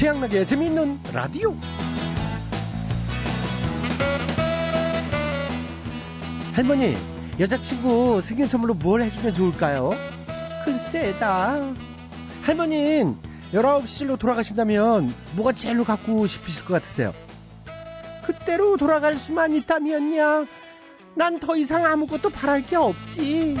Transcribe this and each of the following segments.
최양락의 재미있는 라디오. 할머니, 여자친구 생일 선물로 뭘 해주면 좋을까요? 글쎄다. 할머님, 19시로 돌아가신다면 뭐가 제일로 갖고 싶으실 것 같으세요? 그때로 돌아갈 수만 있다면야. 난 더 이상 아무것도 바랄 게 없지.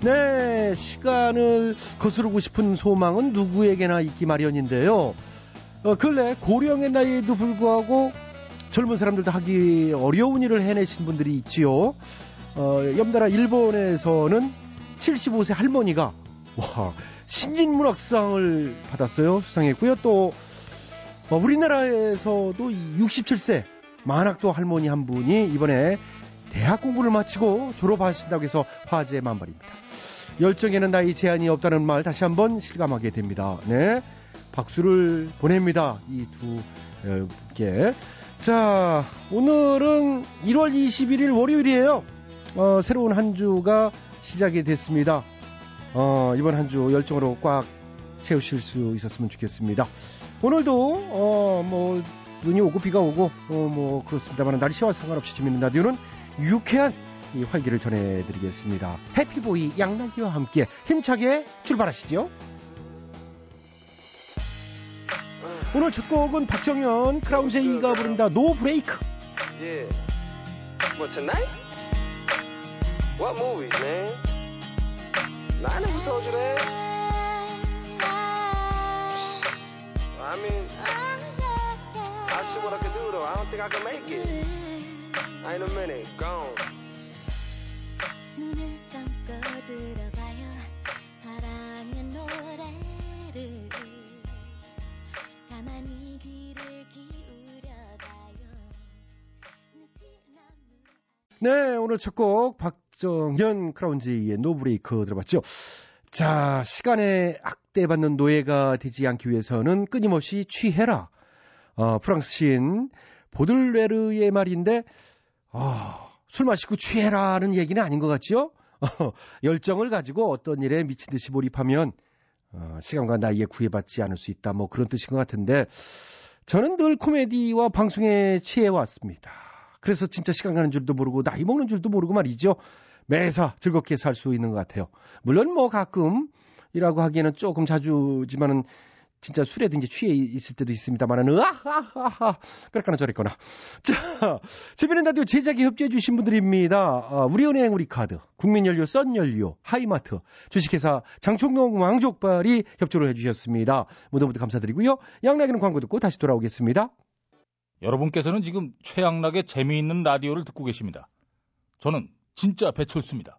네, 시간을 거스르고 싶은 소망은 누구에게나 있기 마련인데요. 어, 근래 고령의 나이에도 불구하고 젊은 사람들도 하기 어려운 일을 해내신 분들이 있지요. 어, 옆나라 일본에서는 75세 할머니가 와 신인문학상을 받았어요. 수상했고요. 또 어, 우리나라에서도 67세 만학도 할머니 한 분이 이번에 대학 공부를 마치고 졸업하신다고 해서 화제의 만발입니다. 열정에는 나이 제한이 없다는 말 다시 한번 실감하게 됩니다. 네. 박수를 보냅니다. 이두 분께. 자, 오늘은 1월 21일 월요일이에요. 어, 새로운 한 주가 시작이 됐습니다. 어, 이번 한 주 열정으로 꽉 채우실 수 있었으면 좋겠습니다. 오늘도, 어, 뭐, 눈이 오고 비가 오고, 어, 뭐, 그렇습니다만, 날씨와 상관없이 재밌는 라디오는 유쾌한 이 활기를 전해드리겠습니다. happy boy 양락이와 함께 힘차게 출발하시죠. 오늘 첫 곡은 박정현 크라운 제이가 부른다 No Break. Yeah. What tonight? What movies, man? Nah, I never told you that. I mean, I see what I can do though. I don't think I can make it. I ain't a minute. Gone. 눈을 감고 들어봐요 사랑의 노래를 가만히 귀를 기울여봐요 네, 오늘 첫 곡 박정현 크라운지의 노브레이크 들어봤죠. 자, 시간에 악대받는 노예가 되지 않기 위해서는 끊임없이 취해라. 어, 프랑스 시인 보들레르의 말인데 아, 술 마시고 취해라는 얘기는 아닌 것 같지요? 어, 열정을 가지고 어떤 일에 미친 듯이 몰입하면 어, 시간과 나이에 구애받지 않을 수 있다. 뭐 그런 뜻인 것 같은데 저는 늘 코미디와 방송에 취해 왔습니다. 그래서 진짜 시간 가는 줄도 모르고 나이 먹는 줄도 모르고 말이죠. 매사 즐겁게 살 수 있는 것 같아요. 물론 뭐 가끔 이라고 하기에는 조금 자주지만은 진짜 술에든지 취해 있을 때도 있습니다만은 으아하하하 그렇거나 저랬거나 자 재미있는 라디오 제작에 협조해 주신 분들입니다 아, 우리은행 우리카드 국민연료 썬연료 하이마트 주식회사 장충동 왕족발이 협조를 해주셨습니다 모두 모두 감사드리고요 양락이는 광고 듣고 다시 돌아오겠습니다 여러분께서는 지금 최양락의 재미있는 라디오를 듣고 계십니다. 저는 진짜 배철수입니다.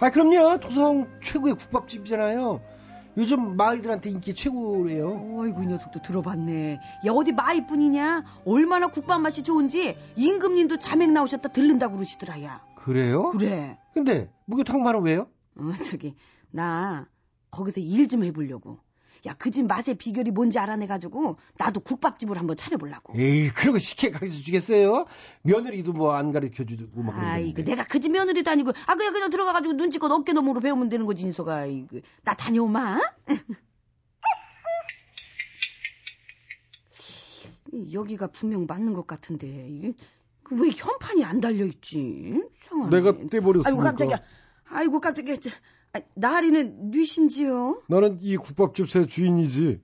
아 그럼요 도성 최고의 국밥집이잖아요 요즘 마이들한테 인기 최고래요 어이구 이 녀석도 들어봤네. 야 어디 마이뿐이냐? 얼마나 국밥 맛이 좋은지 임금님도 자맥 나오셨다 들른다고 그러시더라 야. 그래요? 그래. 근데 무교탕만은 왜요? 어 저기 나 거기서 일 좀 해보려고. 야 그 집 맛의 비결이 뭔지 알아내가지고 나도 국밥집을 한번 차려보려고. 에이 그런 거 쉽게 가르쳐 주겠어요? 며느리도 뭐 안 가르쳐 주고 막 아이고. 내가 그 집 며느리도 아니고 아 그냥 그냥 들어가가지고 눈치껏 어깨 너머로 배우면 되는 거지 인소가 이거 나 다녀오마? 여기가 분명 맞는 것 같은데 이게 그왜 현판이 안 달려 있지? 이상하네 내가 떼버렸으니까. 아이고 깜짝이야. 아이고 깜짝이야. 저, 아, 나리는 뉘신지요 나는 이 국밥집 새 주인이지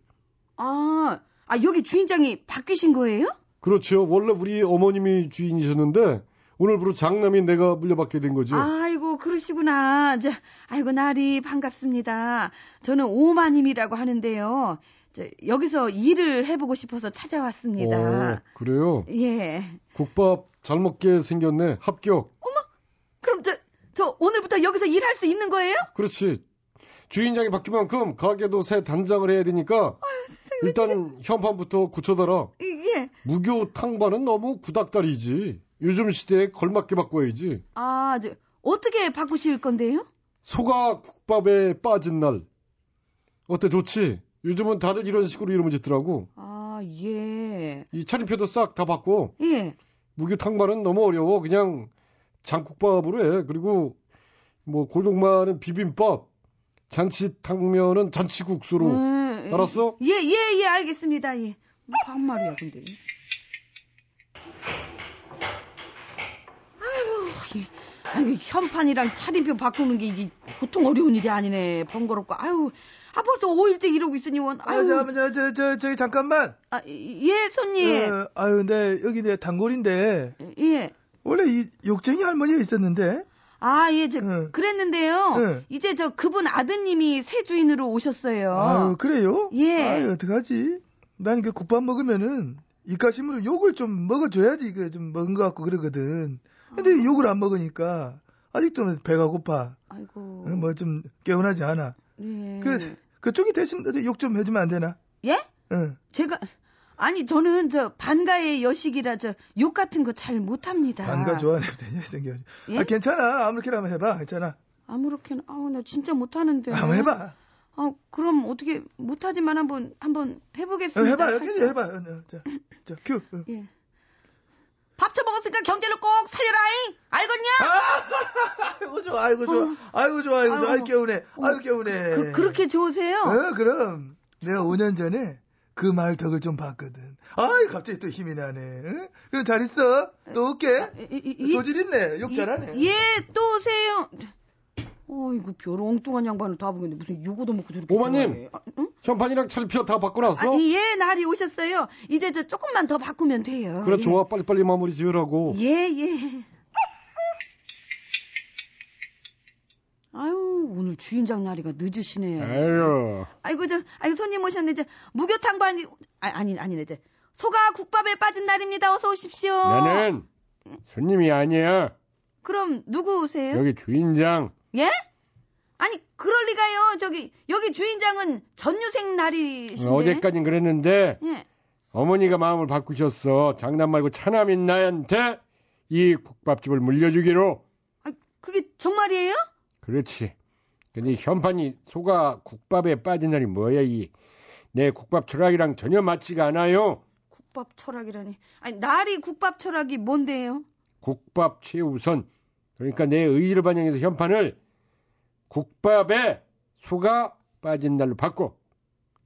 아, 아 여기 주인장이 바뀌신 거예요 그렇죠 원래 우리 어머님이 주인이셨는데 오늘부로 장남인 내가 물려받게 된 거죠 아이고 그러시구나. 저, 아이고 나리 반갑습니다. 저는 오마님이라고 하는데요. 저, 여기서 일을 해보고 싶어서 찾아왔습니다. 어, 그래요? 예. 국밥 잘 먹게 생겼네. 합격. 그럼 저, 저 오늘부터 여기서 일할 수 있는 거예요? 그렇지. 주인장이 바뀐 만큼 가게도 새 단장을 해야 되니까 일단 현판부터 굳혀달아. 예. 무교 탕반은 너무 구닥다리지. 요즘 시대에 걸맞게 바꿔야지. 아, 저, 어떻게 바꾸실 건데요? 소가 국밥에 빠진 날. 어때 좋지? 요즘은 다들 이런 식으로 이름을 짓더라고. 아, 예. 이 차림표도 싹 다 바꿔. 예. 무교 탕반은 너무 어려워. 그냥 장국밥으로 해. 그리고 뭐 골동만은 비빔밥, 잔치탕면은 잔치국수로. 음, 알았어? 예, 예, 예, 알겠습니다. 예. 반말이야, 근데. 아유, 이, 아유, 현판이랑 차림표 바꾸는 게 이게 보통 어려운 일이 아니네. 번거롭고. 아유, 아, 벌써 5일째 이러고 있으니, 원. 아, 아유, 저, 저, 저, 저, 저기 잠깐만. 아, 예, 손님. 어, 아유, 근데 여기 내 단골인데 예. 원래 이 욕쟁이 할머니가 있었는데. 아, 예, 저, 응. 그랬는데요. 응. 이제 저 그분 아드님이 새 주인으로 오셨어요. 아유, 그래요? 예. 아유, 어떡하지? 난 그 국밥 먹으면은 이까심으로 욕을 좀 먹어줘야지 이거 좀 먹은 것 같고 그러거든. 근데 아. 욕을 안 먹으니까 아직도 배가 고파. 아이고. 뭐 좀 개운하지 않아. 예. 그 그쪽이 대신 욕 좀 해주면 안 되나? 예? 응. 제가 아니 저는 저 반가의 여식이라 저 욕 같은 거 잘 못합니다. 반가 좋아하네. 생겨. 예? 아 괜찮아. 아무렇게나 한번 해봐. 괜찮아. 아무렇게나 아우 나 진짜 못하는데. 한번 해봐. 아 그럼 어떻게 못하지만 한번 한번 어, 해보겠습니다. 해봐. 살짝. 여기 해봐. 어, 어, 자, 자, 큐. 어. 예. 밥 처먹었으니까 경제를 꼭 살려라잉. 알겠냐? 아이고 좋아. 아이고 좋아. 아이고 좋아. 아이고 좋아. 아이고 개운해. 아이고 개운해. 그, 그렇게 좋으세요? 어, 그럼 내가 5년 전에 그 말 덕을 좀 봤거든. 아이 갑자기 또 힘이 나네. 응? 그럼 잘 있어. 또 올게. 이- 이- 이- 소질 있네. 욕 잘하네. 예, 또 오세요. 어이구, 별 엉뚱한 양반을 다 보겠네. 무슨 요거도 먹고 저렇게. 오마님! 아, 응? 현판이랑 차림표 다 바꿔 놨어? 아, 예, 날이 오셨어요. 이제 저 조금만 더 바꾸면 돼요. 그래 예. 좋아 빨리빨리 마무리 지으라고. 예, 예. 아유, 오늘 주인장 날이가 늦으시네. 에휴. 아이고, 저, 아이고, 손님 오셨네. 저, 무교탕반이, 아, 아니, 아니네. 저, 소가 국밥에 빠진 날입니다. 어서 오십시오. 나는 손님이 아니야. 그럼, 누구세요? 여기 주인장. 예? 아니, 그럴 리가요. 저기, 여기 주인장은 전유생 날이신데. 어제까진 그랬는데 예. 어머니가 마음을 바꾸셨어. 장난 말고 차남인 나한테 이 국밥집을 물려주기로. 아, 그게 정말이에요? 그렇지. 근데 이 현판이 소가 국밥에 빠진 날이 뭐야 이. 내 국밥 철학이랑 전혀 맞지가 않아요. 국밥 철학이라니. 아니, 날이 국밥 철학이 뭔데요? 국밥 최우선. 그러니까 내 의지를 반영해서 현판을 국밥에 소가 빠진 날로 바꿔.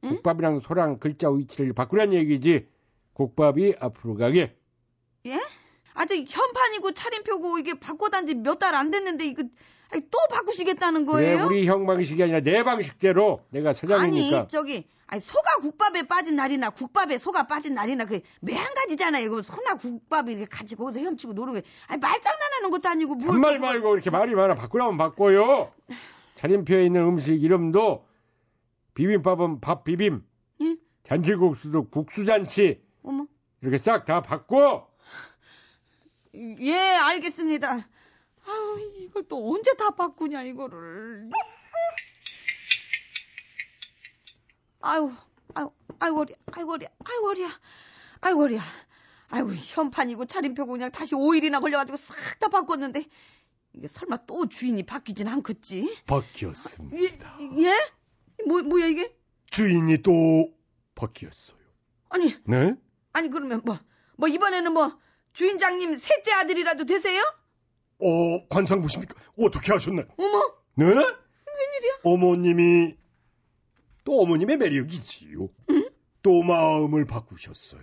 응? 국밥이랑 소랑 글자 위치를 바꾸란 얘기지. 국밥이 앞으로 가게. 예? 아, 저 현판이고 차림표고 이게 바꿔단 지 몇 달 안 됐는데 이거 아니, 또 바꾸시겠다는 거예요? 우리 형 방식이 아니라 내 방식대로 내가 사장이니까. 아니, 저기, 아니, 소가 국밥에 빠진 날이나 국밥에 소가 빠진 날이나 그 매 한 가지잖아요. 이거 소나 국밥이 이렇게 같이 거기서 헤엄치고 노는 게 아니 말장난하는 것도 아니고 뭘한말 말고 이렇게 말이 많아 바꾸라면 바꿔요. 차림표에 있는 음식 이름도 비빔밥은 밥 비빔, 예? 잔치국수도 국수 잔치 어머. 이렇게 싹 다 바꿔. 예, 알겠습니다. 아유, 이걸 또 언제 다 바꾸냐, 이거를. 아유, 아유, 아유, 허리, 아유, 허리, 아유, 허리야. 아유, 허리야. 아이고, 현판이고 차림표고 그냥 다시 5일이나 걸려가지고 싹 다 바꿨는데, 이게 설마 또 주인이 바뀌진 않겠지? 바뀌었습니다. 예? 예? 뭐, 뭐야, 이게? 주인이 또 바뀌었어요. 아니, 네? 아니, 그러면 뭐, 뭐, 이번에는 뭐, 주인장님 셋째 아들이라도 되세요? 어, 관상 보십니까? 어떻게 하셨나요? 어머, 네? 웬일이야? 어머님이 또 어머님의 매력이지요. 또 마음을 바꾸셨어요.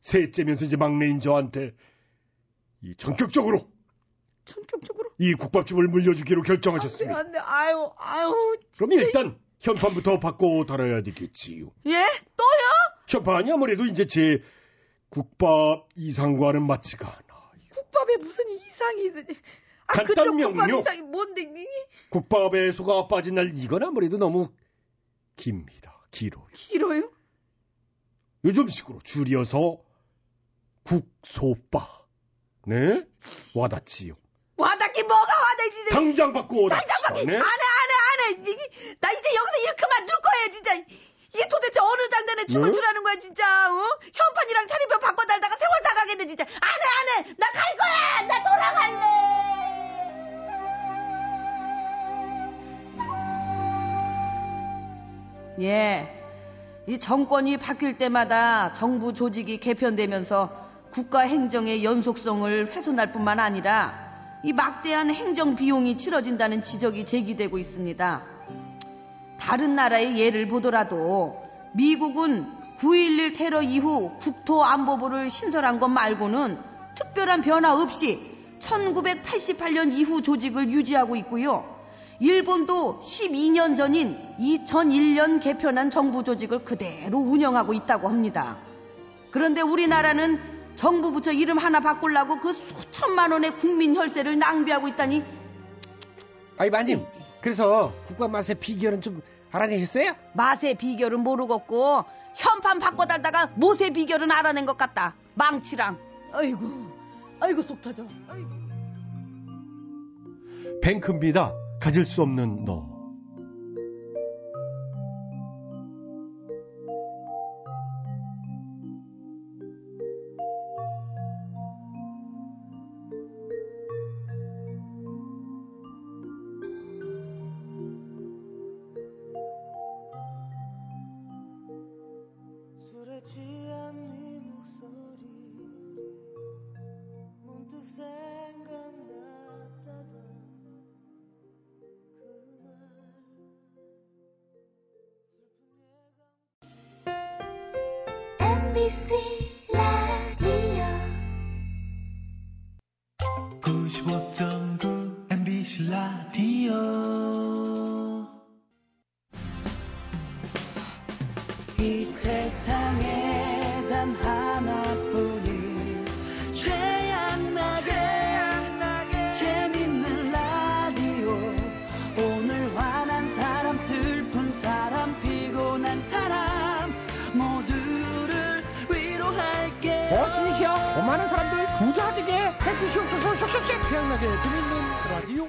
셋째면서 이제 막내인 저한테 이 전격적으로 전격적으로? 이 국밥집을 물려주기로 결정하셨습니다. 안 돼, 아유, 아유. 그럼 일단 현판부터 바꿔 달아야 되겠지요. 예? 또요? 현판이 아무래도 이제 제 국밥 이상과는 맞지가 않아. 국밥에 무슨 이상이 있 아, 간단 명료. 이상이 뭔데? 이- 국밥에 소가 빠진 날 이건 아무래도 너무 깁니다. 기로. 길어요? 요즘식으로 줄여서 국소빠. 네? 와닿지요. 와닿긴 뭐가 와닿지? 당장 받고 오라. 당장밖에 네? 안해 안해 안해 나 이제 여기서 이렇게 만들 거야 진짜 이게 도대체 어느 장단에 춤을 네? 추라는 거야 진짜 어? 현판이랑 차림표 바꿔 달다가 세월 다 가겠네 진짜 안해 안해 나 갈 거야 나 돌아갈래 예 이 정권이 바뀔 때마다 정부 조직이 개편되면서 국가 행정의 연속성을 훼손할 뿐만 아니라 이 막대한 행정 비용이 치러진다는 지적이 제기되고 있습니다. 다른 나라의 예를 보더라도 미국은 9.11 테러 이후 국토안보부를 신설한 것 말고는 특별한 변화 없이 1988년 이후 조직을 유지하고 있고요. 일본도 12년 전인 2001년 개편한 정부 조직을 그대로 운영하고 있다고 합니다. 그런데 우리나라는 정부 부처 이름 하나 바꾸려고 그 수천만 원의 국민 혈세를 낭비하고 있다니 아이, 마님. 그래서 국밥 맛의 비결은 좀 알아내셨어요? 맛의 비결은 모르겠고 현판 바꿔달다가 못의 비결은 알아낸 것 같다. 망치랑. 아이고, 아이고 속 터져. 아이고. 뱅크입니다. 가질 수 없는 너. 라디오. 이 세상에 단 하나뿐인 최양나게 재밌는 라디오. 오늘 화난 사람 슬픈 사람 피곤한 사람 모두를 위로할게 어진이시여 많은 사람들 부자 되게 해주시옵소서. 쏙쏙쏙 태양나게 재밌는 라디오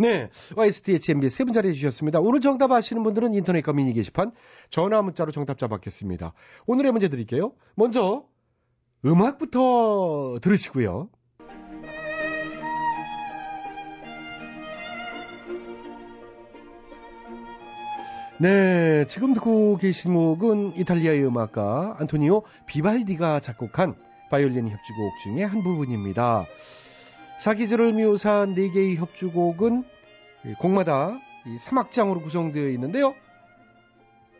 네, YSTHMB 세 분 자리해 주셨습니다. 오늘 정답 아시는 분들은 인터넷과 미니 게시판, 전화 문자로 정답자 받겠습니다. 오늘의 문제 드릴게요. 먼저 음악부터 들으시고요. 네, 지금 듣고 계신 곡은 이탈리아의 음악가 안토니오 비발디가 작곡한 바이올린 협주곡 중에 한 부분입니다. 사기절을 묘사한 4개의 협주곡은 곡마다 이 사막장으로 구성되어 있는데요.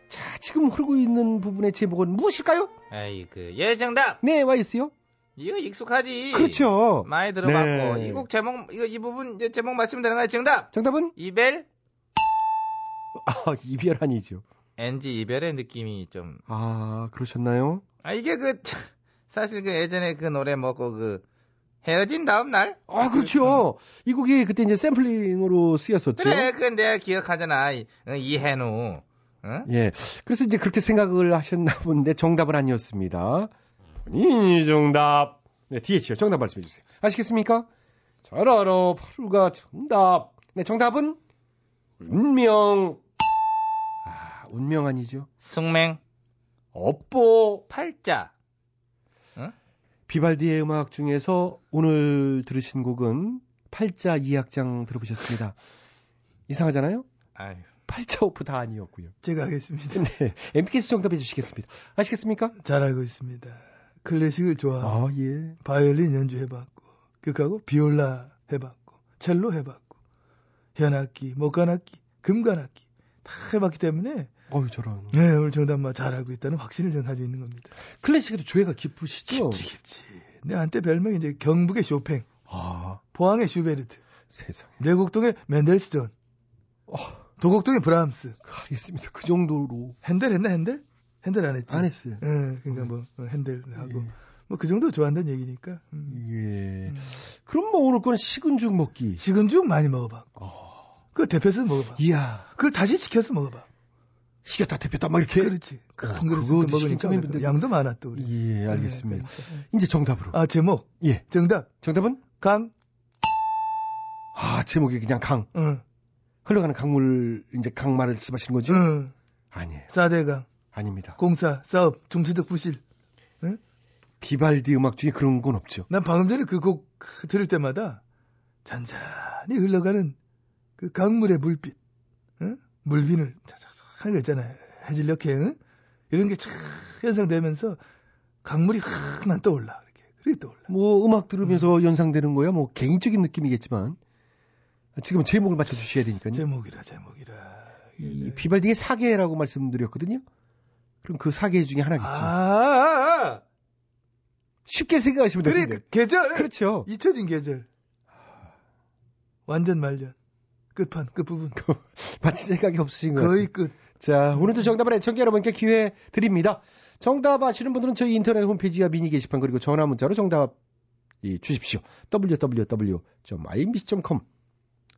자, 지금 흐르고 있는 부분의 제목은 무엇일까요? 아이 그 예 정답. 네, 와 있어요. 이거 익숙하지. 그렇죠. 많이 들어봤고 네. 이곡 제목 이거 이 부분 이제 제목 맞추면 되는 거야 정답. 정답은 이별 아, 이별 아니죠. NG 이별의 느낌이 좀. 아, 그러셨나요? 아 이게 그 사실 그 예전에 그 노래 먹고 그 헤어진 다음 날. 아, 그렇죠. 이 곡이 그때 이제 샘플링으로 쓰였었죠. 그래 그 내가 기억하잖아 이- 어, 이해누. 어? 예. 그래서 이제 그렇게 생각을 하셨나 본데 정답은 아니었습니다. 본인이 정답. 네, DH요. 정답 말씀해 주세요. 아시겠습니까? 잘 알아. 파루가 정답. 네, 정답은 운명. 아, 운명 아니죠. 숙맹 업보. 팔자. 비발디의 음악 중에서 오늘 들으신 곡은 팔자 2악장 들어보셨습니다. 이상하잖아요? 아유. 팔자 오프 다 아니었고요. 제가 하겠습니다. 네. MBK에서 정답해 주시겠습니다. 아시겠습니까? 잘 알고 있습니다. 클래식을 좋아하고 아, 예. 바이올린 연주해봤고 그하고 비올라 해봤고 첼로 해봤고 현악기, 목관악기, 금관악기 다 해봤기 때문에 어유 저런. 네, 오늘 정답만 잘 알고 있다는 확신을 전 가지고 있는 겁니다. 클래식에도 조예가 깊으시죠? 깊지, 깊지. 내 한때 별명이 이제 경북의 쇼팽, 아, 포항의 슈베르트, 세상에. 내곡동의 멘델스존, 어, 도곡동의 브람스, 알겠습니다. 그 정도로. 핸델 했나 핸델? 핸델 안 했지. 안 했어요. 예, 그러니까 뭐 어, 핸델 하고 예. 뭐그 정도 좋아한다는 얘기니까. 음. 예. 음. 그럼 뭐 오늘 거는 식은 죽 먹기. 식은 죽 많이 먹어봐. 그거 대표해서 먹어봐. 이야. 그걸 다시 시켜서 먹어봐. 시켰다 대표다 막 이렇게. 그렇지. 그거 먹으니까 시키면 그래. 힘든데. 양도 많아 또 우리. 예, 알겠습니다. 네, 그러니까. 이제 정답으로. 아 제목 예. 정답 정답은? 강. 아, 제목이 그냥 강. 응. 흘러가는 강물, 이제 강말을 말씀하시는 거죠? 응. 아니에요. 사대강. 아닙니다. 공사 사업 중추적 부실. 비발디 음악 중에 그런 건 없죠. 난 방금 전에 그 곡 들을 때마다 잔잔히 흘러가는 그 강물의 물빛, 응? 물빈을 차차차 하는 거 있잖아요. 해질녘에 응? 이런 게쫙 연상되면서 강물이 확난 떠올라. 이렇게 그렇게 떠올라. 뭐 음악 들으면서 연상되는 거야 뭐 개인적인 느낌이겠지만 지금 제목을 맞춰 주셔야 되니까요. 제목이라 제목이라. 이 비발디의 사계라고 말씀드렸거든요. 그럼 그 사계 중에 하나겠죠. 아, 아, 아. 쉽게 생각하시면 그래 됩니다. 그 계절. 그렇죠. 잊혀진 계절. 완전 말년. 끝판 끝부분. 마치 생각이 없으신 것 거의 같아요. 끝. 자, 오늘도 정답을 애청자 여러분께 기회 드립니다. 정답 아시는 분들은 저희 인터넷 홈페이지와 미니 게시판 그리고 전화 문자로 정답 이, 주십시오. www.imbc.com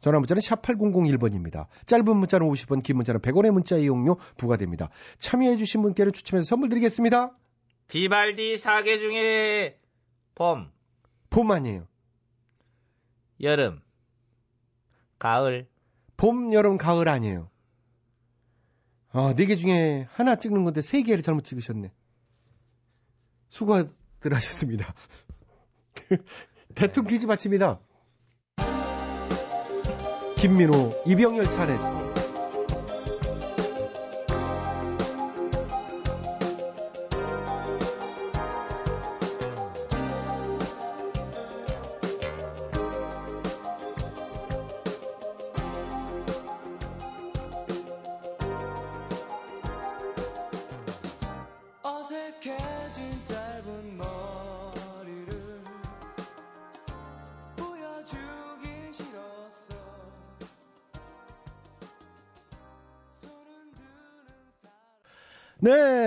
전화 문자는 샵 8001번입니다. 짧은 문자는 50원, 긴 문자는 100원의 문자 이용료 부과됩니다. 참여해 주신 분께는 추첨해서 선물 드리겠습니다. 비발디 사계 중에 봄, 봄 아니에요. 여름, 가을, 봄, 여름, 가을 아니에요. 아, 네 개 중에 하나 찍는 건데 세 개를 잘못 찍으셨네. 수고들 하셨습니다. 대통령 퀴즈 마칩니다. 김민호, 이병열 차례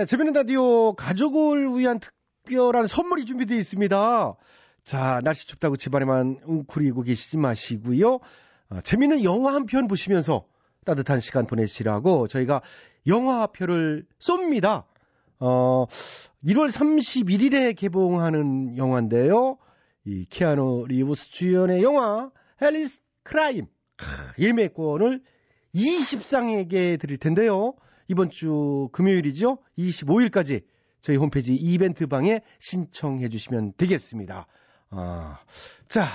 네, 재밌는 라디오 가족을 위한 특별한 선물이 준비되어 있습니다. 자, 날씨 춥다고 집안에만 웅크리고 계시지 마시고요. 아, 재밌는 영화 한 편 보시면서 따뜻한 시간 보내시라고 저희가 영화표를 쏩니다. 어, 1월 31일에 개봉하는 영화인데요. 이 키아누 리브스 주연의 영화 Henry's Crime 예매권을 20상에게 드릴 텐데요. 이번 주 금요일이죠. 25일까지 저희 홈페이지 이벤트 방에 신청해 주시면 되겠습니다. 아, 자,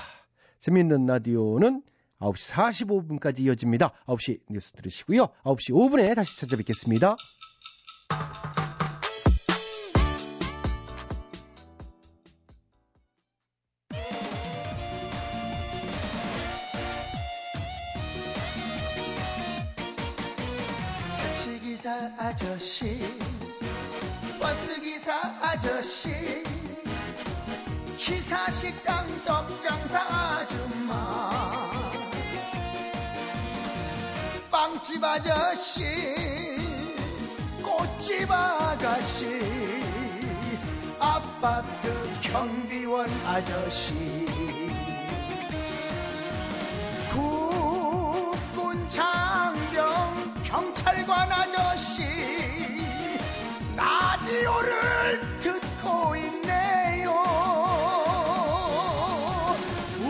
재미있는 라디오는 9시 45분까지 이어집니다. 9시 뉴스 들으시고요. 9시 5분에 다시 찾아뵙겠습니다. 아저씨 버스기사 아저씨 기사식당 떡장사 아줌마 빵집 아저씨 꽃집 아가씨 아파트 경비원 아저씨 국군 장병 경찰관 아저씨 라디오를 듣고 있네요.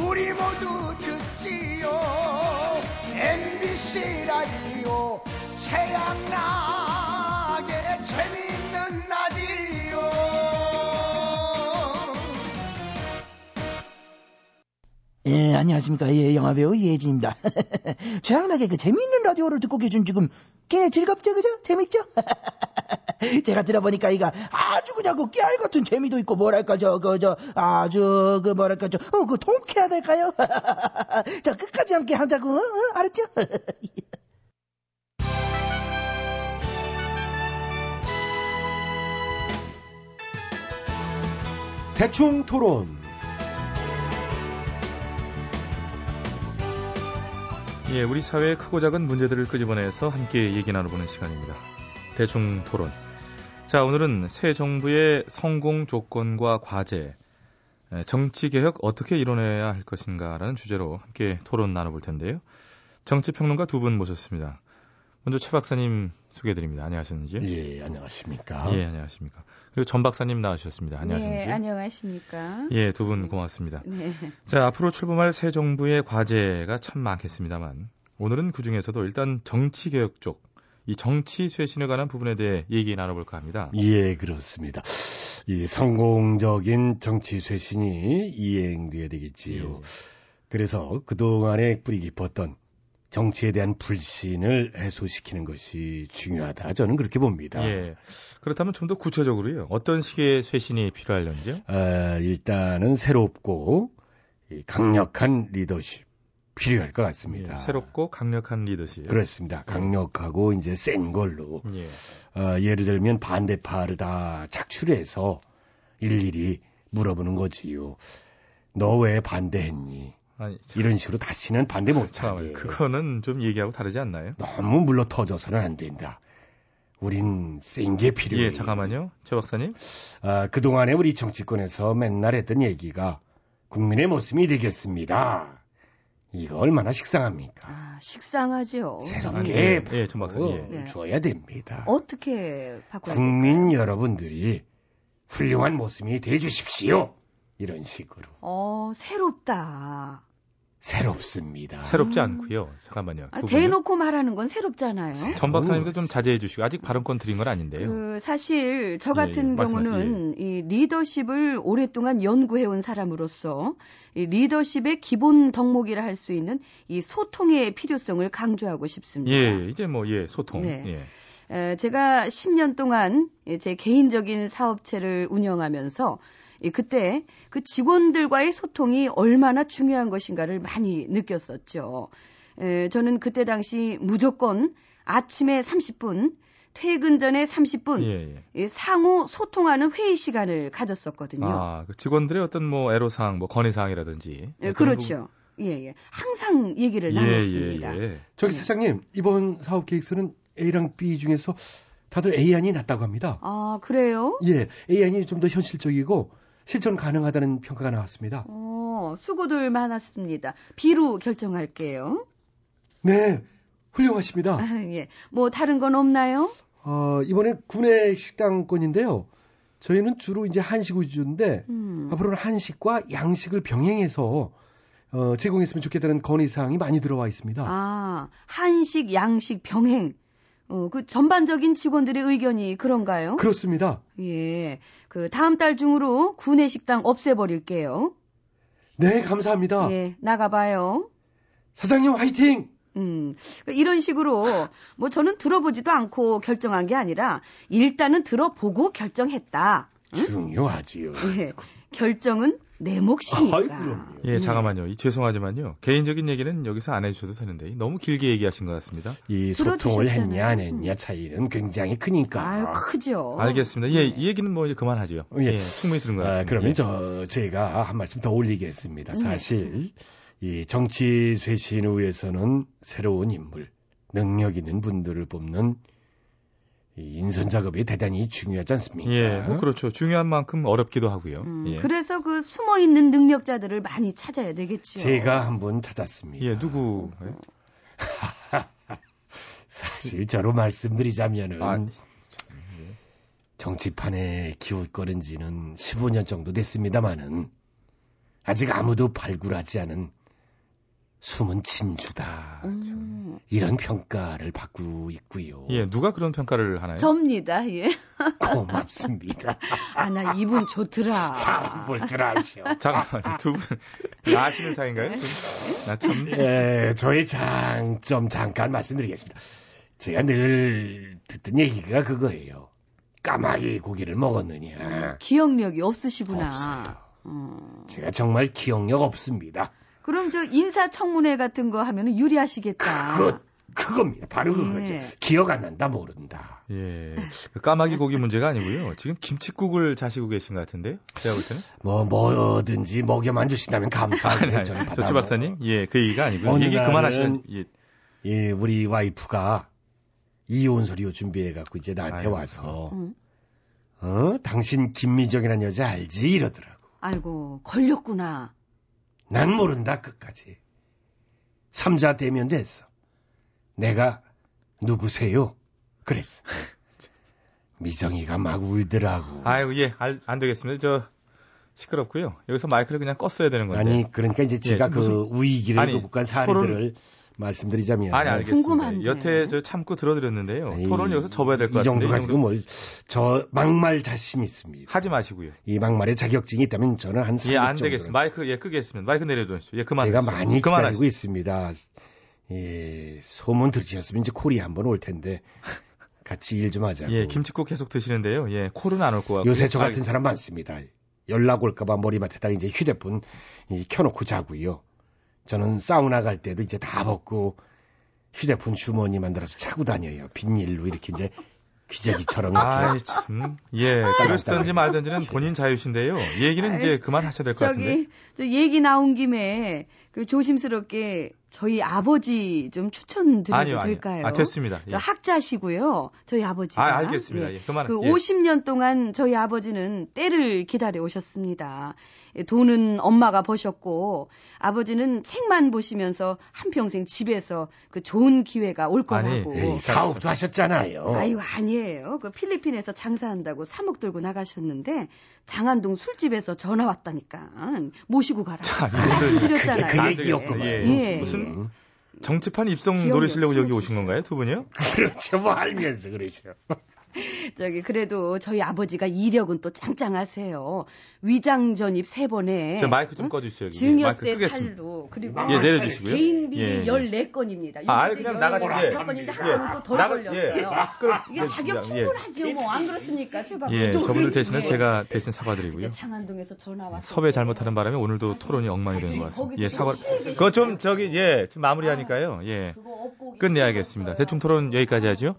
우리 모두 듣지요. MBC 라디오 최양락 예, 안녕하십니까. 예, 영화배우 이혜진입니다. 최양락의 그 재미있는 라디오를 듣고 계신 지금 꽤 즐겁죠, 그죠? 재밌죠? 제가 들어보니까 이가 아주 그냥 그 깨알 같은 재미도 있고 뭐랄까 저 그저 그, 아주 그 뭐랄까 저어그 통쾌해야 될까요? 자 끝까지 함께 하자고 어? 어? 알았죠? 대충 토론 예, 우리 사회의 크고 작은 문제들을 끄집어내서 함께 얘기 나눠보는 시간입니다. 대충 토론. 자, 오늘은 새 정부의 성공 조건과 과제, 에, 정치 개혁 어떻게 이뤄내야 할 것인가라는 주제로 함께 토론 나눠볼 텐데요. 정치 평론가 두 분 모셨습니다. 먼저 최 박사님 소개해드립니다. 안녕하셨는지요? 예, 안녕하십니까. 예, 안녕하십니까. 그리고 전 박사님 나와주셨습니다. 안녕하십니까. 네, 안녕하십니까. 예, 두 분 고맙습니다. 네. 자, 앞으로 출범할 새 정부의 과제가 참 많겠습니다만 오늘은 그 중에서도 일단 정치 개혁 쪽, 이 정치 쇄신에 관한 부분에 대해 얘기 나눠볼까 합니다. 예, 그렇습니다. 이 성공적인 정치 쇄신이 이행돼야 되겠지요. 그래서 그동안에 뿌리 깊었던 정치에 대한 불신을 해소시키는 것이 중요하다. 저는 그렇게 봅니다. 예. 그렇다면 좀 더 구체적으로요. 어떤 식의 쇄신이 필요할런지요? 아, 일단은 새롭고 이 강력한 리더십 필요할 것 같습니다. 예, 새롭고 강력한 리더십. 그렇습니다. 강력하고 이제 센 걸로. 예. 어, 예를 들면 반대파를 다 착출해서 일일이 물어보는 거지요. 너 왜 반대했니? 아니, 이런 식으로 다시는 반대 못하게. 잠깐만요. 그거는 좀 얘기하고 다르지 않나요? 너무 물러 터져서는 안 된다. 우린 센 게 필요해. 예, 잠깐만요. 최 박사님. 아, 그동안에 우리 정치권에서 맨날 했던 얘기가 국민의 모습이 되겠습니다. 이거 얼마나 식상합니까? 아, 식상하죠. 새롭게 예, 전 박사님. 예. 네. 줘야 됩니다. 어떻게 바꿔야 국민 여러분들이 훌륭한 모습이 돼 주십시오. 이런 식으로. 어, 새롭다. 새롭습니다. 새롭지 않고요. 잠깐만요. 아? 대놓고 말하는 건 새롭잖아요. 전 박사님도 좀 자제해 주시고 아직 발언권 드린 건 아닌데요. 그 사실 저 예, 같은 예, 말씀하세요. 경우는 이 리더십을 오랫동안 연구해 온 사람으로서 이 리더십의 기본 덕목이라 할 수 있는 이 소통의 필요성을 강조하고 싶습니다. 예, 이제 뭐 예, 소통. 네. 예. 에, 제가 10년 동안 제 개인적인 사업체를 운영하면서 이 그때 그 직원들과의 소통이 얼마나 중요한 것인가를 많이 느꼈었죠. 에, 저는 그때 당시 무조건 아침에 30분, 퇴근 전에 30분 예, 예. 이 상호 소통하는 회의 시간을 가졌었거든요. 아, 그 직원들의 어떤 뭐 애로사항, 뭐 건의사항이라든지. 예, 어떤 그렇죠. 예, 예. 항상 얘기를 부분- 예, 나눴습니다. 예, 예. 저기 사장님, 이번 사업 계획서는 A랑 B 중에서 다들 A안이 낫다고 합니다. 아, 그래요? 예, A안이 좀 더 현실적이고 실천 가능하다는 평가가 나왔습니다. 어, 수고들 많았습니다. B로 결정할게요. 네, 훌륭하십니다. 아, 예. 뭐 다른 건 없나요? 어, 이번에 구내 식당권인데요. 저희는 주로 이제 한식 위주인데 음. 앞으로는 한식과 양식을 병행해서 어, 제공했으면 좋겠다는 건의사항이 많이 들어와 있습니다. 아, 한식, 양식 병행. 어, 그 전반적인 직원들의 의견이 그런가요? 그렇습니다. 예. 그 다음 달 중으로 구내 식당 없애버릴게요. 네, 감사합니다. 예, 나가봐요. 사장님 화이팅! 음, 이런 식으로 뭐 저는 들어보지도 않고 결정한 게 아니라 일단은 들어보고 결정했다. 중요하지요. 예, 결정은 내 몫이니까. 아이, 그럼요. 예, 잠깐만요. 이, 죄송하지만요. 개인적인 얘기는 여기서 안 해주셔도 되는데 너무 길게 얘기하신 것 같습니다. 이 소통을 들어주셨잖아요. 했냐 안 했냐 차이는 굉장히 크니까. 아유, 크죠. 알겠습니다. 예, 이 얘기는 뭐 이제 그만하죠. 예. 예, 충분히 들은 것 아, 같습니다. 그러면 예. 저 제가 한 말씀 더 올리겠습니다. 네. 사실 이 정치 쇄신을 위해서는 새로운 인물, 능력 있는 분들을 뽑는 이 인선 작업이 대단히 중요하지 않습니까? 예, 뭐 그렇죠. 중요한 만큼 어렵기도 하고요. 음, 예. 그래서 그 숨어 있는 능력자들을 많이 찾아야 되겠죠. 제가 한 분 찾았습니다. 예, 누구? 예? 사실 저로 말씀드리자면은 아, 정치판에 기웃거린 지는 15년 정도 됐습니다마는 아직 아무도 발굴하지 않은 숨은 진주다. 음, 이런 평가를 받고 있고요. 예, 누가 그런 평가를 하나요? 접니다. 예. 고맙습니다. 아, 나 이분 좋더라. 참볼줄 아시오. 잠깐만요. 두 분, 아시는 사이인가요? 좀? 나 참. 예, 저의 장점 잠깐 말씀드리겠습니다. 제가 늘 듣던 얘기가 그거예요. 까마귀 고기를 먹었느냐. 기억력이 없으시구나. 없어요. 어, 제가 정말 기억력 없습니다. 그럼 저 인사청문회 같은 거 하면 유리하시겠다. 그 그겁니다. 바로 예. 그거죠. 기억 안 난다 모른다. 예. 그 까마귀 고기 문제가 아니고요. 지금 김치국을 자시고 계신 것 같은데요. 제가 볼 때는. 뭐 뭐든지 먹여만 주신다면 아니, 조치 박사님. 예, 그 얘기가 아니고요. 얘기 그만하시는. 예. 예, 우리 와이프가 이혼 서류 준비해 갖고 이제 나한테 아이고. 와서 응. 어 당신 김미정이라는 여자 알지 이러더라고. 아이고 걸렸구나. 난 모른다 끝까지. 삼자 대면 됐어. 내가 누구세요? 그랬어. 미정이가 막 울더라고. 아이고, 예, 알- 안 되겠습니다. 저, 시끄럽고요. 여기서 마이크를 그냥 껐어야 되는 건데. 아니 그러니까 이제 제가 예, 그 무슨- 우위기를 아니, 극복한 토론- 사례들을 말씀드리자면 아니, 알겠습니다. 궁금한데. 여태 저 참고 들어드렸는데요. 아니, 토론 여기서 접어야 될것이 정도 같은데. 가지고 뭐저 막말 자신 있습니다. 하지 마시고요. 이 막말에 자격증이 있다면 저는 한 300 예, 안 되겠습니다. 마이크, 예, 끄겠습니다. 마이크 내려두십시오. 예, 그만. 제가 많이 기다리고 그만하시죠. 있습니다. 예, 소문 들으셨으면 이제 콜이 한번 올 텐데 같이 일 좀 하자고. 예, 김치국 계속 드시는데요. 예, 콜은 안올 것 같고. 요새 저 같은 사람 많습니다. 연락 올까봐 머리맡에다 이제 휴대폰 이 켜놓고 자고요. 저는 사우나 갈 때도 이제 다 벗고 휴대폰 주머니 만들어서 차고 다녀요. 비닐로 이렇게 이제 이렇게. 아이, 참. 예, 그러시든지 말든지는 본인 자유신데요. 얘기는 이제 그만하셔야 될 것 같은데. 저기 저 얘기 나온 김에 그 조심스럽게 저희 아버지 좀 추천드려도 아니요, 아니요. 될까요? 아, 됐습니다. 예. 저 학자시고요. 저희 아버지가. 아, 알겠습니다. 예, 그만- 그 예. 50년 동안 저희 아버지는 때를 기다려 오셨습니다. 예, 돈은 엄마가 버셨고 아버지는 책만 보시면서 한평생 집에서 그 좋은 기회가 올 아니, 거라고. 예, 사업도 하셨잖아요. 아유 아니에요. 그 필리핀에서 장사한다고 3억 들고 나가셨는데 장안동 술집에서 전화 왔다니까 모시고 가라. 자, 이분들 드렸잖아요. 그안 얘기였구만. 되겠어요. 예. 무슨 정치판 입성 노리시려고 없어요. 여기 오신 건가요? 두 분이요? 그렇죠. 뭐 알면서 그러죠. 저기 그래도 저희 아버지가 이력은 또 짱짱하세요. 위장 전입 세 번에 저 마이크 좀 꺼주세요. 여기. 마이크 증여세 끄겠습니다. 탈루 그리고 예, 내려주시고요. 개인 비리 예, 예. 14건입니다. 아, 아니, 그냥 나가시면 예. 건인데 예. 하나는 또덜 나가- 걸렸어요. 예. 그럼- 이게 자격 예. 충분하죠. 뭐 안 그렇습니까? 최박 예, 저분들 대신에 제가 대신 사과드리고요. 장안동에서 전화 왔어요. 섭외 잘못하는 바람에 오늘도 토론이 엉망이 되는 것 같습니다. 예, 사과. 그거 좀 저기 예, 좀 마무리하니까요. 예. 끝내야겠습니다. 대충 토론 여기까지 하죠.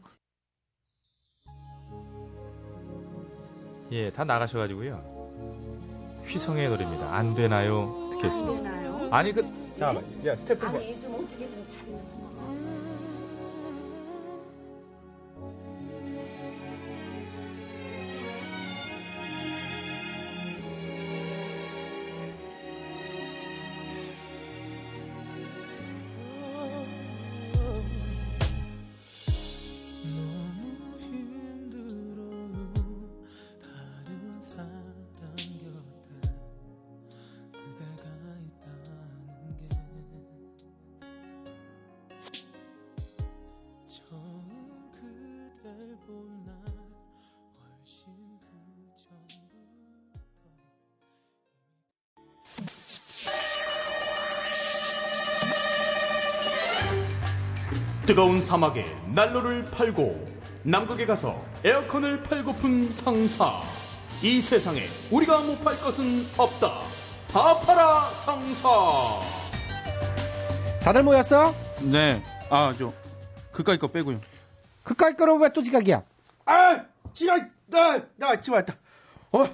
예, 다 나가셔가지고요. 휘성의 노래입니다. 안 되나요? 듣겠습니다. 되나요? 아니 그 잠깐만, 야 스태프들 뭐- 아니 좀 어떻게 좀 자리 좀 뜨거운 사막에 난로를 팔고 남극에 가서 에어컨을 팔고픈 상사. 이 세상에 우리가 못 팔 것은 없다. 다 팔아 상사. 다들 모였어? 네. 아, 저, 그까이 거 빼고요. 그까이 거는 왜또 지각이야? 아, 지랄, 나, 나 지금 왔다. 어,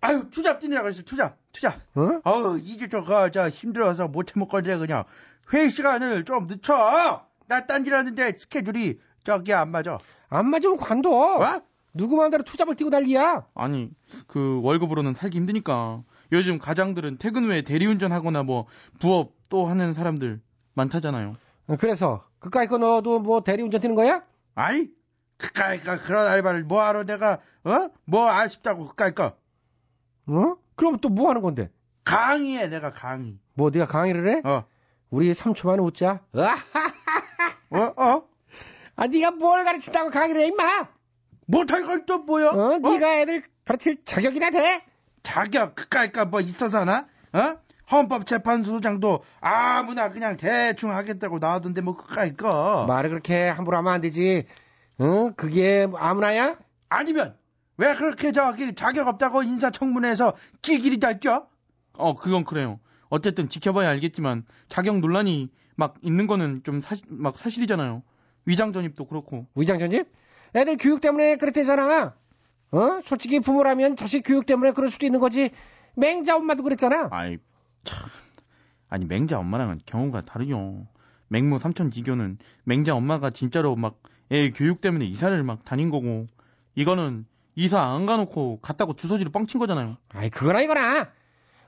아유, 투잡 뛰느라 그랬어, 투잡, 투잡. 응? 어우, 이제 저거, 저, 힘들어서 못 해먹거든, 그냥. 회의 시간을 좀 늦춰! 나 딴짓하는데 스케줄이 저기 안 맞아. 안 맞으면 관둬. 어? 누구 마음대로 투잡을 뛰고 난리야. 아니, 그 월급으로는 살기 힘드니까. 요즘 가장들은 퇴근 후에 대리운전 하거나 뭐 부업 또 하는 사람들 많다잖아요. 어, 그래서 그까이 거 너도 뭐 대리운전 뛰는 거야? 아니, 그까이까 그런 알바를 뭐하러 내가, 어? 뭐 아쉽다고 그까이까. 어? 그럼 또 뭐 하는 건데? 강의해, 내가 강의. 뭐 네가 강의를 해? 어. 우리 3초만 웃자. 어, 어? 아 네가 뭘 가르친다고 강의를 해 임마? 못할 걸 또 뭐야? 어? 네가 애들 가르칠 자격이나 돼? 자격 그까이까 뭐 있어서 나? 어? 헌법재판소장도 아무나 그냥 대충 하겠다고 나왔던데 뭐 그까이까 말을 그렇게 함부로 하면 안 되지. 어? 그게 아무나야? 아니면 왜 그렇게 저기 자격 없다고 인사청문회에서 길길이 달죠? 어, 그건 그래요. 어쨌든 지켜봐야 알겠지만 자격 논란이 막 있는 거는 좀 사실 막 사실이잖아요. 위장 전입도 그렇고. 위장 전입? 애들 교육 때문에 그랬대잖아. 어? 솔직히 부모라면 자식 교육 때문에 그럴 수도 있는 거지. 맹자 엄마도 그랬잖아. 아이 참. 아니 맹자 엄마랑은 경우가 다르요. 맹모 삼천지교는 맹자 엄마가 진짜로 막 애 교육 때문에 이사를 막 다닌 거고 이거는 이사 안 가놓고 갔다고 주소지를 뻥친 거잖아요. 아이 그거나 이거나.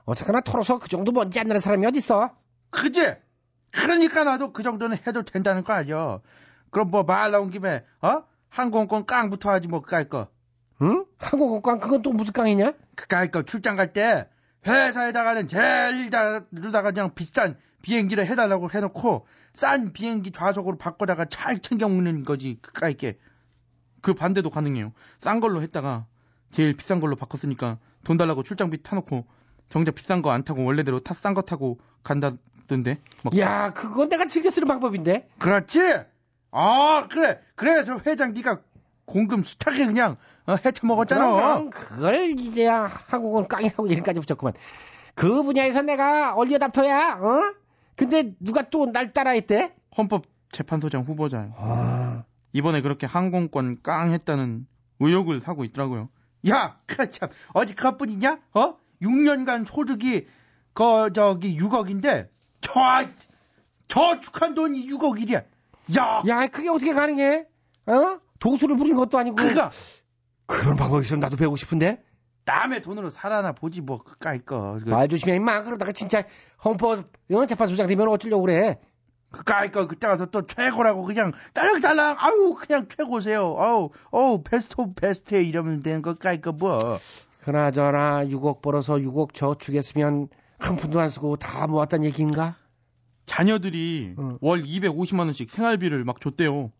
어쨌거나 털어서 그 정도 먼지 안 나는 사람이 어딨어. 그지? 그러니까 나도 그 정도는 해도 된다는 거 아니야. 그럼 뭐 말 나온 김에 어? 항공권 깡부터 하지 뭐 그까이 거. 응? 항공권 그건 또 무슨 깡이냐? 그까이 거 출장 갈 때 회사에다가는 제일 다르다가 그냥 비싼 비행기를 해달라고 해놓고 싼 비행기 좌석으로 바꿔다가 잘 챙겨 먹는 거지 그까이 게. 그 반대도 가능해요. 싼 걸로 했다가 제일 비싼 걸로 바꿨으니까 돈 달라고 출장비 타놓고 정작 비싼 거 안 타고 원래대로 타 싼 거 타고 간다 던데. 막 야, 그건 내가 즐겨 쓰는 방법인데. 그렇지? 아 그래 그래서 회장 네가 공금 숱하게 그냥 어, 헤쳐 먹었잖아. 그럼, 그럼 그걸 이제야 한국은 깡이라고 이름까지 붙였구만. 그 분야에서 내가 얼리어답터야, 어? 근데 누가 또 날 따라했대? 헌법 재판소장 후보자요. 아. 이번에 그렇게 항공권 깡 했다는 의혹을 사고 있더라고요. 야, 그 참, 어디 그것뿐이냐? 어? 6년간 소득이 그 저기 6억인데 저 저축한 돈이 6억이래. 야, 야, 그게 어떻게 가능해? 어? 도수를 부린 것도 아니고. 그가 그런 방법이 있으면 나도 배우고 싶은데. 남의 돈으로 살아나 보지 뭐 그까이 거. 말 조심해 임마. 그러다가 진짜 헌법 어? 재판소장 되면 어쩌려고 그래. 그까이 거 그때 가서 또 최고라고 그냥 딸랑딸랑 아우 그냥 최고세요. 아우 어우 best of best 이러면 되는 거까이 거 뭐. 그나저나 6억 벌어서 6억 저축했으면 한 푼도 안 쓰고 다 모았단 얘기인가? 자녀들이 응. 월 250만 원씩 생활비를 막 줬대요.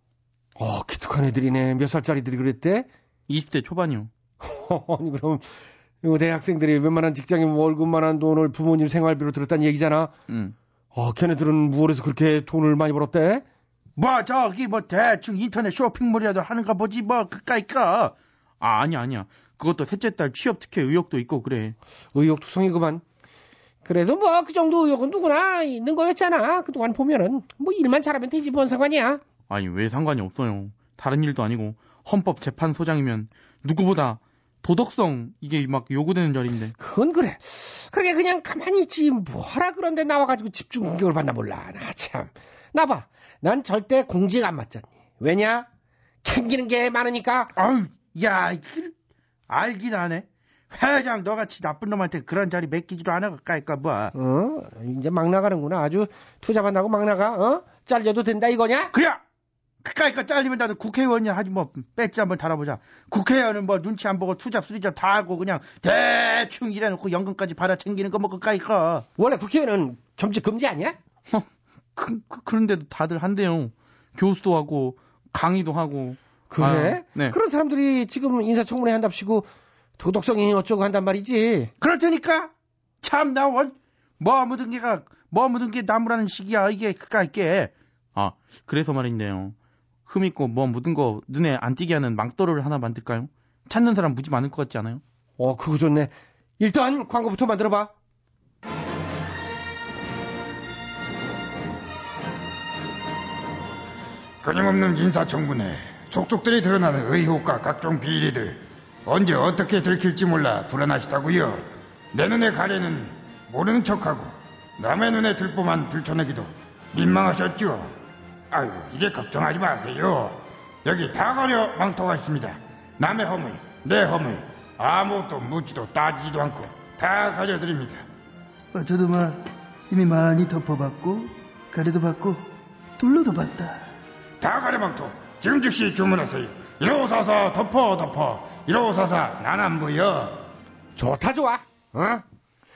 어, 기특한 애들이네. 몇 살짜리들이 그랬대? 20대 초반이요. 아니 그럼 이거 대학생들이 웬만한 직장인 월급만한 돈을 부모님 생활비로 들었다는 얘기잖아. 응. 어, 걔네들은 무얼해서 그렇게 돈을 많이 벌었대? 뭐 저기 뭐 대충 인터넷 쇼핑몰이라도 하는가 보지 뭐 그까이 거. 아, 아니야, 아니야. 그것도 셋째 딸 취업 특혜 의혹도 있고 그래. 의욕투성이구만. 그래도 뭐 그 정도 의욕은 누구나 있는 거였잖아. 그동안 보면은 뭐 일만 잘하면 되지 뭔 상관이야. 아니, 왜 상관이 없어요. 다른 일도 아니고 헌법 재판소장이면 누구보다 도덕성 이게 막 요구되는 자리인데. 그건 그래. 그러게 그냥 가만히 있지 뭐하라 그런데 나와가지고 집중 공격을 받나 몰라. 나 참. 나 봐. 난 절대 공직 안 맞잖니. 왜냐? 캥기는 게 많으니까. 아유, 야, 그, 알긴 하네. 회장 너같이 나쁜 놈한테 그런 자리 맡기지도 않아 그까이까 뭐. 어? 이제 막 나가는구나. 아주 투잡안 나고 막 나가. 어? 잘려도 된다 이거냐? 그래. 그까이까 잘리면 나도 국회의원이야 하지 뭐 배지 한번 달아보자. 국회의원은 뭐 눈치 안 보고 투잡 수리잡 다 하고 그냥 대충 일해놓고 연금까지 받아 챙기는 거 뭐 그까이까. 원래 국회의원은 겸직 금지 아니야? 그, 그, 런데도 다들 한대요. 교수도 하고 강의도 하고. 그래? 아, 네. 그런 사람들이 지금 인사청문회 한답시고 도덕성이 어쩌고 한단 말이지. 그럴 테니까 참 나 원 뭐 묻은 게가 뭐 묻은 게 나무라는 식이야 이게 그까 이게. 아, 그래서 말인데요. 흠 있고 뭐 묻은 거 눈에 안 띄게 하는 망토를 하나 만들까요? 찾는 사람 무지 많을 것 같지 않아요? 어, 그거 좋네. 일단 광고부터 만들어봐. 끊임없는 인사청문회, 족족들이 드러나는 의혹과 각종 비리들 언제 어떻게 들킬지 몰라 불안하시다고요. 내 눈에 가려는 모르는 척하고 남의 눈에 들보만 들춰내기도 민망하셨죠. 아유 이게 걱정하지 마세요. 여기 다 가려 망토가 있습니다. 남의 허물, 내 허물 아무것도 묻지도 따지지도 않고 다 가려드립니다. 어, 저도 막 이미 많이 덮어봤고 가래도 받고 둘러도 봤다. 다 가려 망토 지금 즉시 주문하세요. 1544 덮어 덮어 1544 난안 보여. 좋다 좋아. 어?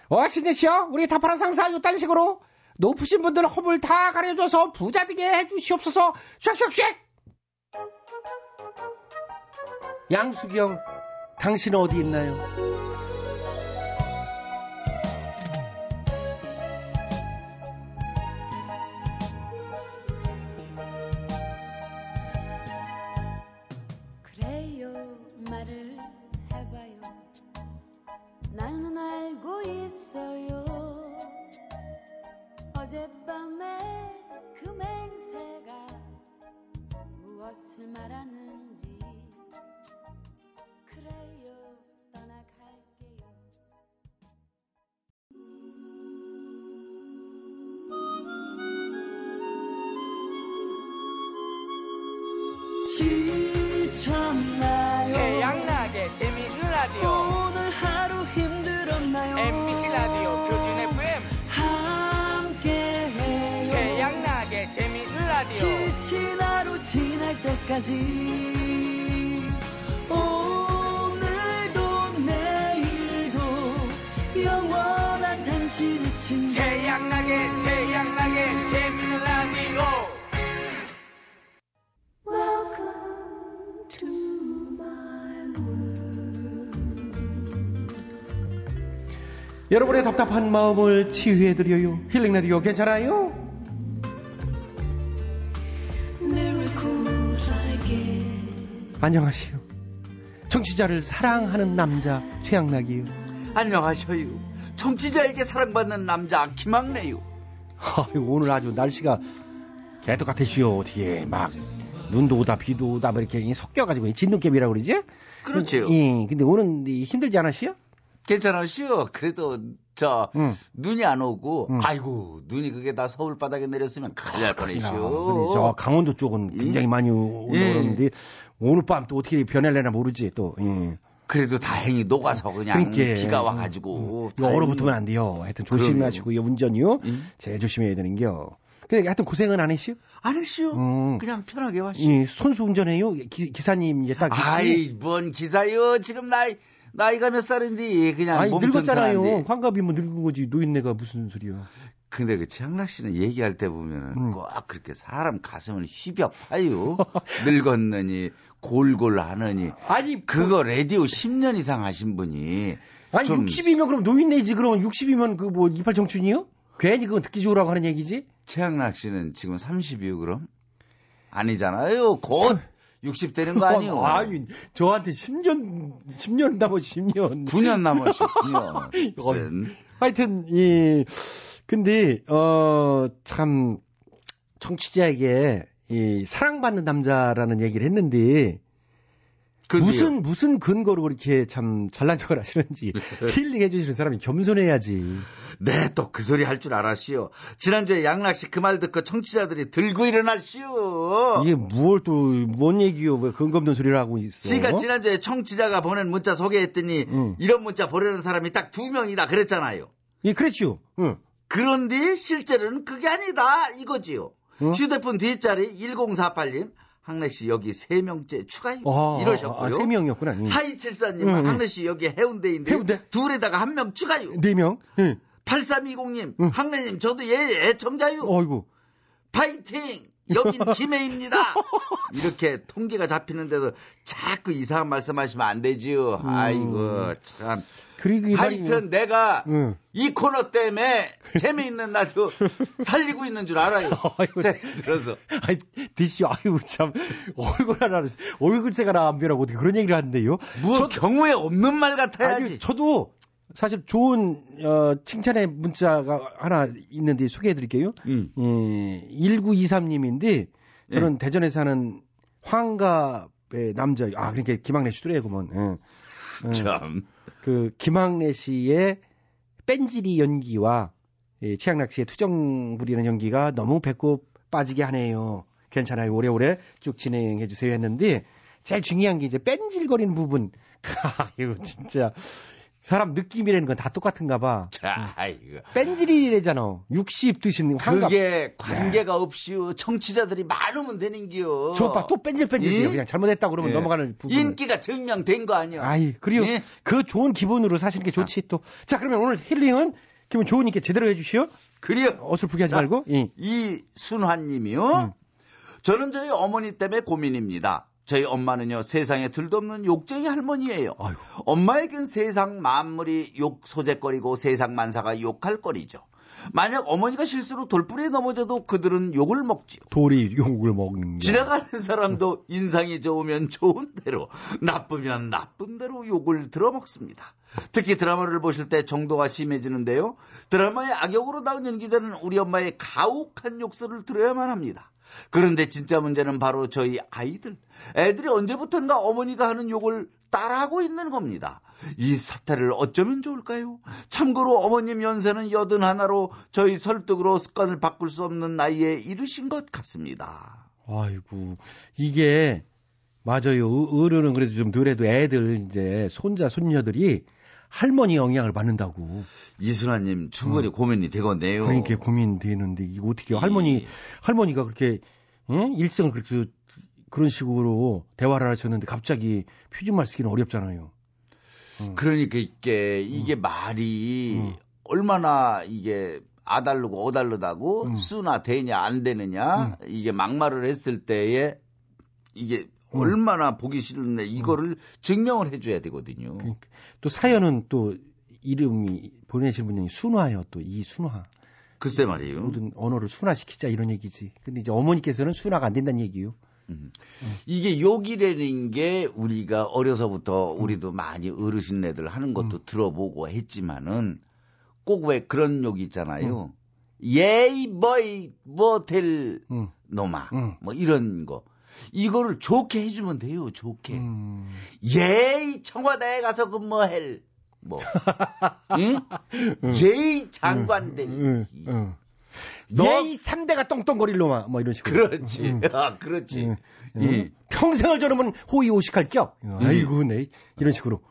어 신재씨요 우리 다파라 상사 요딴 식으로 높으신 분들 허물 다 가려줘서 부자 되게 해주시옵소서 쉑쉑쉑 양수경 당신은 어디 있나요? 말하는지. 그래요 떠나갈게요. 지쳤나요? 태양나게 재미있는 라디오. 오늘 하루 힘들었나요? MBC 라디오 표준 FM 함께해요. 태양나게 재미있는 라디오. 지친 지날 때까지 오늘도 내일도 영원한 당신의 친구 태양나게 태양나게 재미있는 라디오 여러분의 답답한 마음을 치유해드려요. 힐링 라디오 괜찮아요? 안녕하시오. 청취자를 사랑하는 남자 최양락이에요. 안녕하셔요. 청취자에게 사랑받는 남자 김학래요. 오늘 아주 날씨가 개떡같으시오. 어떻게 막 눈도 오다 비도 오다 뭐 이렇게 섞여가지고 진눈깨비라고 그러지? 그렇죠. 예, 근데 오늘 이 힘들지 않으시오? 괜찮으시오. 그래도 저 눈이 안 오고 아이고 눈이 그게 다 서울 바닥에 내렸으면 큰일 날 근데 저 뻔했시오. 강원도 쪽은 굉장히 많이 온다 예. 오늘 밤 또 어떻게 변할래나 모르지 또. 예. 그래도 다행히 녹아서 그냥 그러니까. 비가 와가지고 이거 얼어붙으면 안 돼요. 하여튼 조심하시고 요 운전이요. 제일 조심해야 되는겨. 근데 하여튼 고생은 안 했시오? 안 했시오. 음. 그냥 편하게 왔시오. 이 손수 운전해요. 기, 기사님 이제 딱? 아이 뭔 기사요. 지금 나이 나이가 몇 살인데 그냥 아니 몸 늙었잖아요. 환갑이 뭐 늙은 거지. 노인네가 무슨 소리야. 근데 그 최양락 씨는 얘기할 때 보면은 음. 꼭 그렇게 사람 가슴을 휘벼 파요. 늙었느니 골골 하느니. 아니 그거 라디오 10년 이상 하신 분이 아니 좀 60이면 그럼 노인네지 그러면 60이면 그 뭐 이팔 청춘이요? 괜히 그건 듣기 좋으라고 하는 얘기지? 최양락 씨는 지금 30이요 그럼? 아니잖아요. 곧 60 되는 거 아니요? 아니 저한테 10년 10년 남았 10년. 9년 남았어. 9년. 무슨. 하여튼 이 근데 어 참 청취자에게 이 사랑받는 남자라는 얘기를 했는데 무슨 무슨 근거로 그렇게 참 잘난 척을 하시는지 힐링 해 주시는 사람이 겸손해야지. 네, 또 그 소리 할 줄 알았시오. 지난주에 양락 씨 그 말 듣고 청취자들이 들고 일어났시오. 이게 뭘 또 뭔 얘기요? 왜 근거 없는 소리를 하고 있어? 그러니까 지난주에 청취자가 보낸 문자 소개했더니 이런 문자 보내는 사람이 딱 두 명이다 그랬잖아요. 예, 그랬죠. 응. 그런데 실제로는 그게 아니다 이거지요. 휴대폰 뒷자리 1048님 항래 씨 여기 세 명째 추가요. 아, 이러셨고요. 아, 세 명이었구나. 응. 4274님 응, 응. 항래 씨 여기 해운대인데 둘에다가 한 명 추가요. 네 명. 응. 8320님 항래님 저도 예 애청자요. 어이구. 파이팅! 여긴 김해입니다. 이렇게 통계가 잡히는데도 자꾸 이상한 말씀하시면 안 되지요. 아이고 참. 하여튼 내가 응. 이 코너 때문에 재미있는 라디오 살리고 있는 줄 알아요. 새 들어서. 아이, 드시오. 아이고, 참. 얼굴 하나, 얼굴 색 하나 안 변하고 어떻게 그런 얘기를 하는데요? 뭐 경우에 없는 말 같아야지. 아니, 저도 사실 좋은, 어, 칭찬의 문자가 하나 있는데 소개해 드릴게요. 음. 예, 1923님인데, 저는 예. 대전에 사는 황갑의 남자, 아, 그러니까 김학래 씨더래구먼. 예. 예. 참. 그, 김학래 씨의 뺀질이 연기와 예, 최양락 씨의 투정 부리는 연기가 너무 배꼽 빠지게 하네요. 괜찮아요. 오래오래 쭉 진행해 주세요 했는데 제일 중요한 게 이제 뺀질거리는 부분. 이거 진짜 사람 느낌이라는 건 다 똑같은가 봐. 자, 이거. 뺀질이래잖아. 60 드시는 환갑. 그게 관계가 없이요. 청취자들이 많으면 되는겨. 저 오빠 또 뺀질뺀질해요. 예? 그냥 잘못했다 그러면 예. 넘어가는 부분. 인기가 증명된 거 아니야. 아이, 그리고 예? 그 좋은 기분으로 사시는 게 좋지 또. 자, 그러면 오늘 힐링은 기분 좋으니까 제대로 해주시오. 그래요. 어설프게 하지 말고. 예. 이순환 님이요. 저는 저희 어머니 때문에 고민입니다. 저희 엄마는요 세상에 들도 없는 욕쟁이 할머니예요. 엄마에겐 세상 만물이 욕 소재거리고 세상 만사가 욕할 거리죠. 만약 어머니가 실수로 돌부리에 넘어져도 그들은 욕을 먹지요. 돌이 욕을 먹는 게. 지나가는 사람도 인상이 좋으면 좋은 대로, 나쁘면 나쁜 대로 욕을 들어먹습니다. 특히 드라마를 보실 때 정도가 심해지는데요. 드라마의 악역으로 나온 연기자는 우리 엄마의 가혹한 욕설을 들어야만 합니다. 그런데 진짜 문제는 바로 저희 아이들. 애들이 언제부턴가 어머니가 하는 욕을 따라하고 있는 겁니다. 이 사태를 어쩌면 좋을까요? 참고로 어머님 연세는 여든 하나로 저희 설득으로 습관을 바꿀 수 없는 나이에 이르신 것 같습니다. 아이고 이게 맞아요. 어- 어른은 그래도 좀 덜해도 애들 이제 손자 손녀들이 할머니 영향을 받는다고. 이순아님 충분히 고민이 되건데요. 그러니까 고민되는데 이거 어떻게 해요? 할머니 할머니가 그렇게 예? 일생을 그렇게 그런 식으로 대화를 하셨는데 갑자기 표준말 쓰기는 어렵잖아요. 그러니까 이게 이게 말이 얼마나 이게 아달르고 어달르다고 수나 되냐 안 되느냐 이게 막말을 했을 때에 이게 얼마나 보기 싫은데 이거를 증명을 해줘야 되거든요. 또 사연은 또 이름이 보내신 분이 순화요. 또 이 순화. 글쎄 말이에요. 모든 언어를 순화시키자 이런 얘기지. 근데 이제 어머니께서는 순화가 안 된다는 얘기요. 이게 욕이라는 게 우리가 어려서부터 우리도 많이 어르신네들 하는 것도 들어보고 했지만은 꼭 왜 그런 욕이 있잖아요. 예이 뭐이 뭐될 놈아 뭐 이런 거 이거를 좋게 해주면 돼요 좋게 예이 청와대에 가서 근무할 뭐 응? 예이 장관들 너이 3대가 똥똥거릴 놈아. 뭐 이런 식으로. 그렇지 아 그렇지 음. 예. 평생을 저러면 호의호식할 겨. 아이고, 네. 이런 식으로.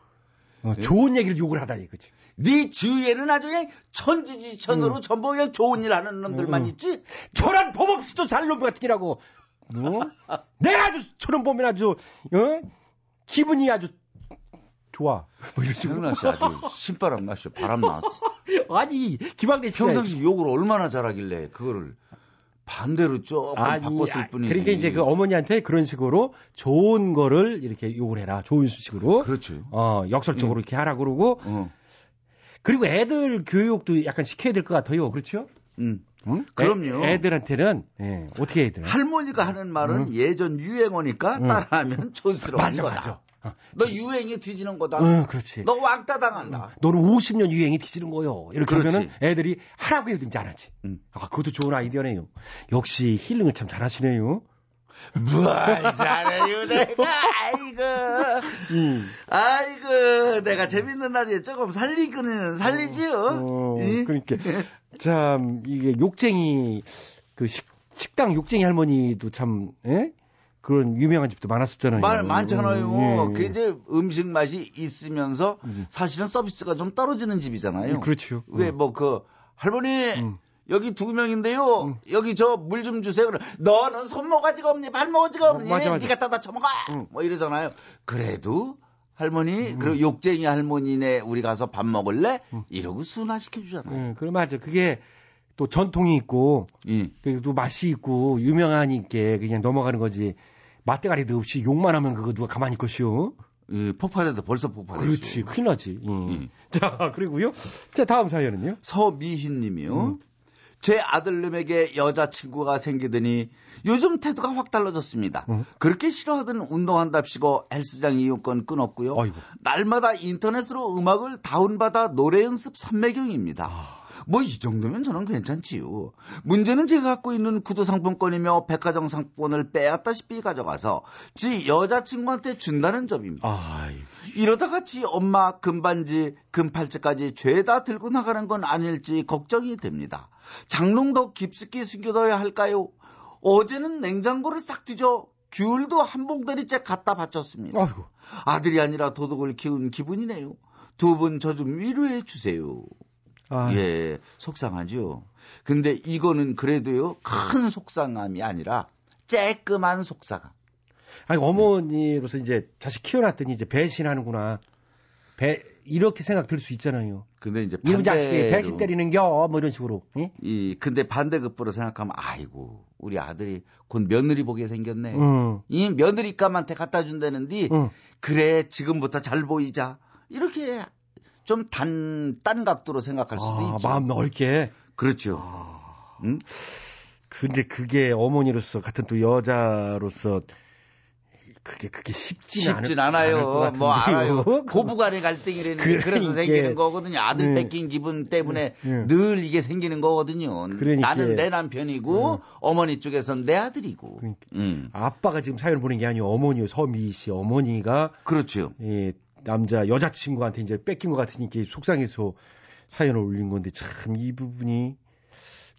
어, 좋은 얘기를 욕을 하다 이거지. 네 주위에는 아주 그냥 천지지천으로 전부 그냥 좋은 일 하는 놈들만 있지? 저런 법 없이도 살 놈 같으니라고. 어? 내가 아주 저런 보면 아주 어? 기분이 아주 좋아. 뭐 이런 식으로. 씨 아주 신바람 나시오 바람 나. 아니 김학래 씨가 평상시 욕을 얼마나 잘하길래 그거를 반대로 조금 아니, 바꿨을 아, 뿐이지. 그러니까 이제 그 어머니한테 그런 식으로 좋은 거를 이렇게 욕을 해라. 좋은 식으로. 그렇죠. 어, 역설적으로 이렇게 하라 그러고. 그리고 애들 교육도 약간 시켜야 될 것 같아요. 그렇죠? 음. 응? 그럼요. 애, 들한테는 예, 어떻게 해야 되나? 할머니가 하는 말은 예전 유행어니까 응. 따라하면 촌스러운 맞아, 거다. 맞아. 너 유행이 뒤지는 거다. 응, 그렇지. 너 왕따 당한다. 너는 50년 유행이 뒤지는 거요. 이렇게 그렇지. 하면은 애들이 하라고 해든지 안 하지. 아, 그것도 좋은 아이디어네요. 역시 힐링을 참 잘하시네요. 뭘 잘해요, 내가. 아이고. 음. 아이고, 내가 재밌는 라디오 조금 살리기는 살리지요. 어, 이? 그러니까 참 이게 욕쟁이 그 식, 식당 욕쟁이 할머니도 참 예? 그런 유명한 집도 많았었잖아요. 말 많잖아요. 음, 그 이제 음식 맛이 있으면서 사실은 서비스가 좀 떨어지는 집이잖아요. 음, 그렇죠. 왜 뭐그 할머니 여기 두 명인데요. 여기 저 물 좀 주세요. 그럼 너는 손모가지가 없니? 발모가지가 없니? 어, 맞아. 네가 따다 처먹어. 뭐 이러잖아요. 그래도 할머니 그리고 욕쟁이 할머니네 우리 가서 밥 먹을래? 이러고 순화시켜 주잖아요. 음, 그래 맞아. 그게 또 전통이 있고 그리고 또 맛이 있고 유명하니까 그냥 넘어가는 거지. 맛대가리도 없이 욕만 하면 그거 누가 가만히 있겠시오? 폭발해도 벌써 폭발했어. 그렇지, 큰일 나지. 음. 자, 그리고요. 자, 다음 사연은요. 서미희 님이요. 제 아들님에게 여자친구가 생기더니 요즘 태도가 확 달라졌습니다. 그렇게 싫어하던 운동한답시고 헬스장 이용권 끊었고요. 날마다 인터넷으로 음악을 다운받아 노래 연습 삼매경입니다. 뭐 이 정도면 저는 괜찮지요. 문제는 제가 갖고 있는 구두 상품권이며 백화점 상품권을 빼앗다시피 가져가서 지 여자친구한테 준다는 점입니다. 이러다가 지 엄마 금반지 금팔찌까지 죄다 들고 나가는 건 아닐지 걱정이 됩니다. 장롱도 깊숙이 숨겨둬야 할까요? 어제는 냉장고를 싹 뒤져 귤도 한 봉다리째 갖다 바쳤습니다. 아들이 아니라 도둑을 키운 기분이네요. 두 분 저 좀 위로해 주세요. 아. 예, 속상하죠. 근데 이거는 그래도요, 큰 속상함이 아니라 쬐끔한 속상함. 아니, 어머니로서 이제 자식 키워놨더니 이제 배신하는구나. 배, 이렇게 생각 들 수 있잖아요. 근데 이제 이놈 자식이 반대로 배신 때리는 겨, 뭐 이런 식으로. 예? 이 근데 반대급부로 생각하면 아이고 우리 아들이 곧 며느리 보게 생겼네. 응. 이 며느리감한테 갖다 준다는데 그래 지금부터 잘 보이자 이렇게 좀 단 딴 각도로 생각할 수도 아, 있죠. 마음 넓게. 그렇죠. 응? 근데 그게 어머니로서 같은 또 여자로서 그게 그게 쉽진, 쉽진 것 같은데요. 뭐 알아요. 고부간의 갈등이라는 게 그래서 그러니까. 생기는 거거든요. 아들 네. 뺏긴 기분 때문에 네. 늘 이게 생기는 거거든요. 그러니까. 나는 내 남편이고 어머니 쪽에서는 내 아들이고. 그러니까. 음. 아빠가 지금 사연을 보낸 게 아니고 어머니요 서미 씨 어머니가 그렇죠. 예, 남자 여자친구한테 이제 뺏긴 것 같으니까 속상해서 사연을 올린 건데 참 이 부분이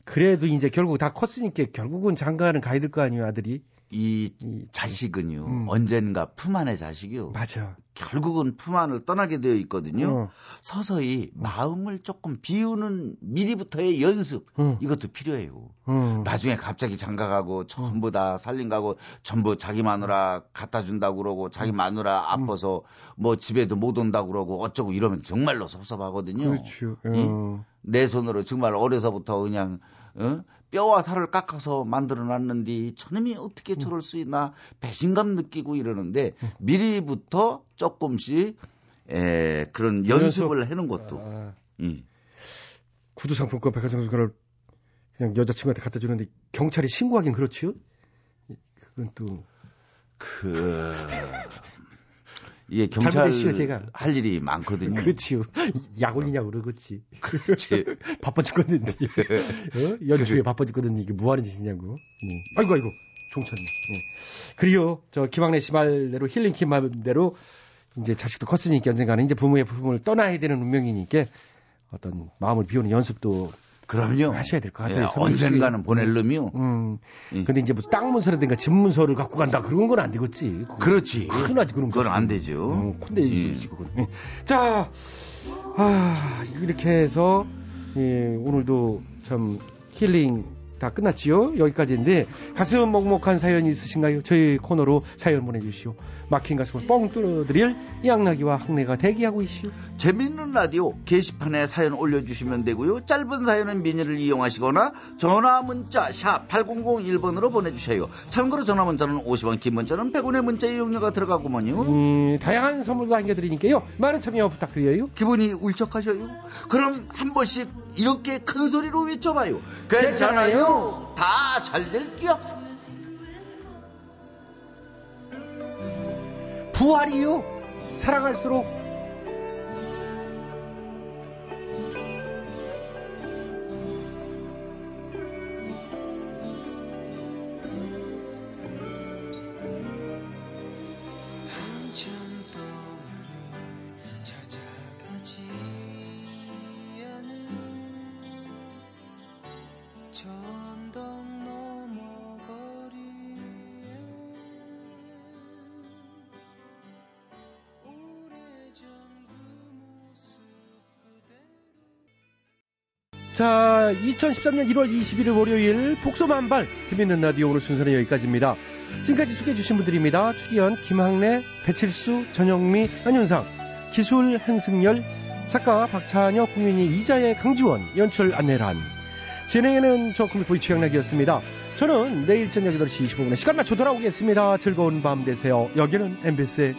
그래도 이제 결국 다 컸으니까 결국은 장가는 가야 될 거 아니에요 아들이 이 자식은요 언젠가 품 안의 자식이요. 음. 맞아. 결국은 품 안을 떠나게 되어 있거든요. 어. 서서히 마음을 조금 비우는 미리부터의 연습 이것도 필요해요. 음. 나중에 갑자기 장가가고 전부 다 살림 가고 전부 자기 마누라 갖다 준다고 그러고 자기 마누라 아파서 뭐 집에도 못 온다고 그러고 어쩌고 이러면 정말로 섭섭하거든요. 그렇죠. 이? 어. 내 손으로 정말 어려서부터 그냥 어? 뼈와 살을 깎아서 만들어 놨는데 저놈이 어떻게 음. 저럴 수 있나 배신감 느끼고 이러는데 미리부터 조금씩 에, 그런 연습을 해놓은 것도 아. 이. 구두 상품권 백화점 상품권을 그냥 여자친구한테 갖다 주는데 경찰이 신고하긴 그렇지요. 그건 또 그 이게 경찰 잘못했어요, 제가. 할 일이 많거든요. 그렇지요. 약올리냐고 그러겠지. 그렇지. 바빠 죽겠는데. 어? 연초에 바빠 죽겠는데 이게 뭐하는 짓이냐고. 네. 아이고 아이고 종천이. 네. 그리요. 저 김학래 씨 말대로 힐링 킴 말대로 이제 자식도 컸으니까 언젠가는 이제 부모의 품을 떠나야 되는 운명이니까 어떤 마음을 비우는 연습도 그럼요. 하셔야 될 것 같아요. 예, 서민씨. 언젠가는 보낼 놈이요. 음. 근데 이제 뭐땅 문서라든가 집 문서를 갖고 간다 그런 건 안 되겠지. 그렇지. 큰일 나지 그런 거. 그건 안 되죠. 음, 콘데 이지 그건. 예. 자, 아 이렇게 해서 예, 오늘도 참 힐링 다 끝났지요. 여기까지인데 가슴 먹먹한 사연이 있으신가요? 저희 코너로 사연 보내주시오. 막힌 가슴을 뻥 뚫어드릴 양나기와 항내가 대기하고 있시오. 재밌는 라디오 게시판에 사연 올려주시면 되고요. 짧은 사연은 미니를 이용하시거나 전화 문자 샵 8001번으로 보내주세요. 참고로 전화 문자는 50원, 긴 문자는 100원의 문자 이용료가 들어가구먼요. 음, 다양한 선물도 안겨드리니까요. 많은 참여 부탁드려요. 기분이 울적하셔요? 그럼 한 번씩 이렇게 큰 소리로 외쳐봐요. 괜찮아요. 다잘 될게요. 부활이요. 사랑할수록 자, 2013년 1월 21일 월요일 폭소만발 재밌는 라디오 오늘 순서는 여기까지입니다. 지금까지 소개해 주신 분들입니다. 출연 김학래, 배칠수, 전영미, 안윤상, 기술 한승열, 작가 박찬혁, 국민이 이자의 강지원, 연출 안내란. 진행에는 저 컴퓨터의 최양락이었습니다. 저는 내일 저녁 8시 25분에 시간 맞춰 돌아오겠습니다. 즐거운 밤 되세요. 여기는 MBC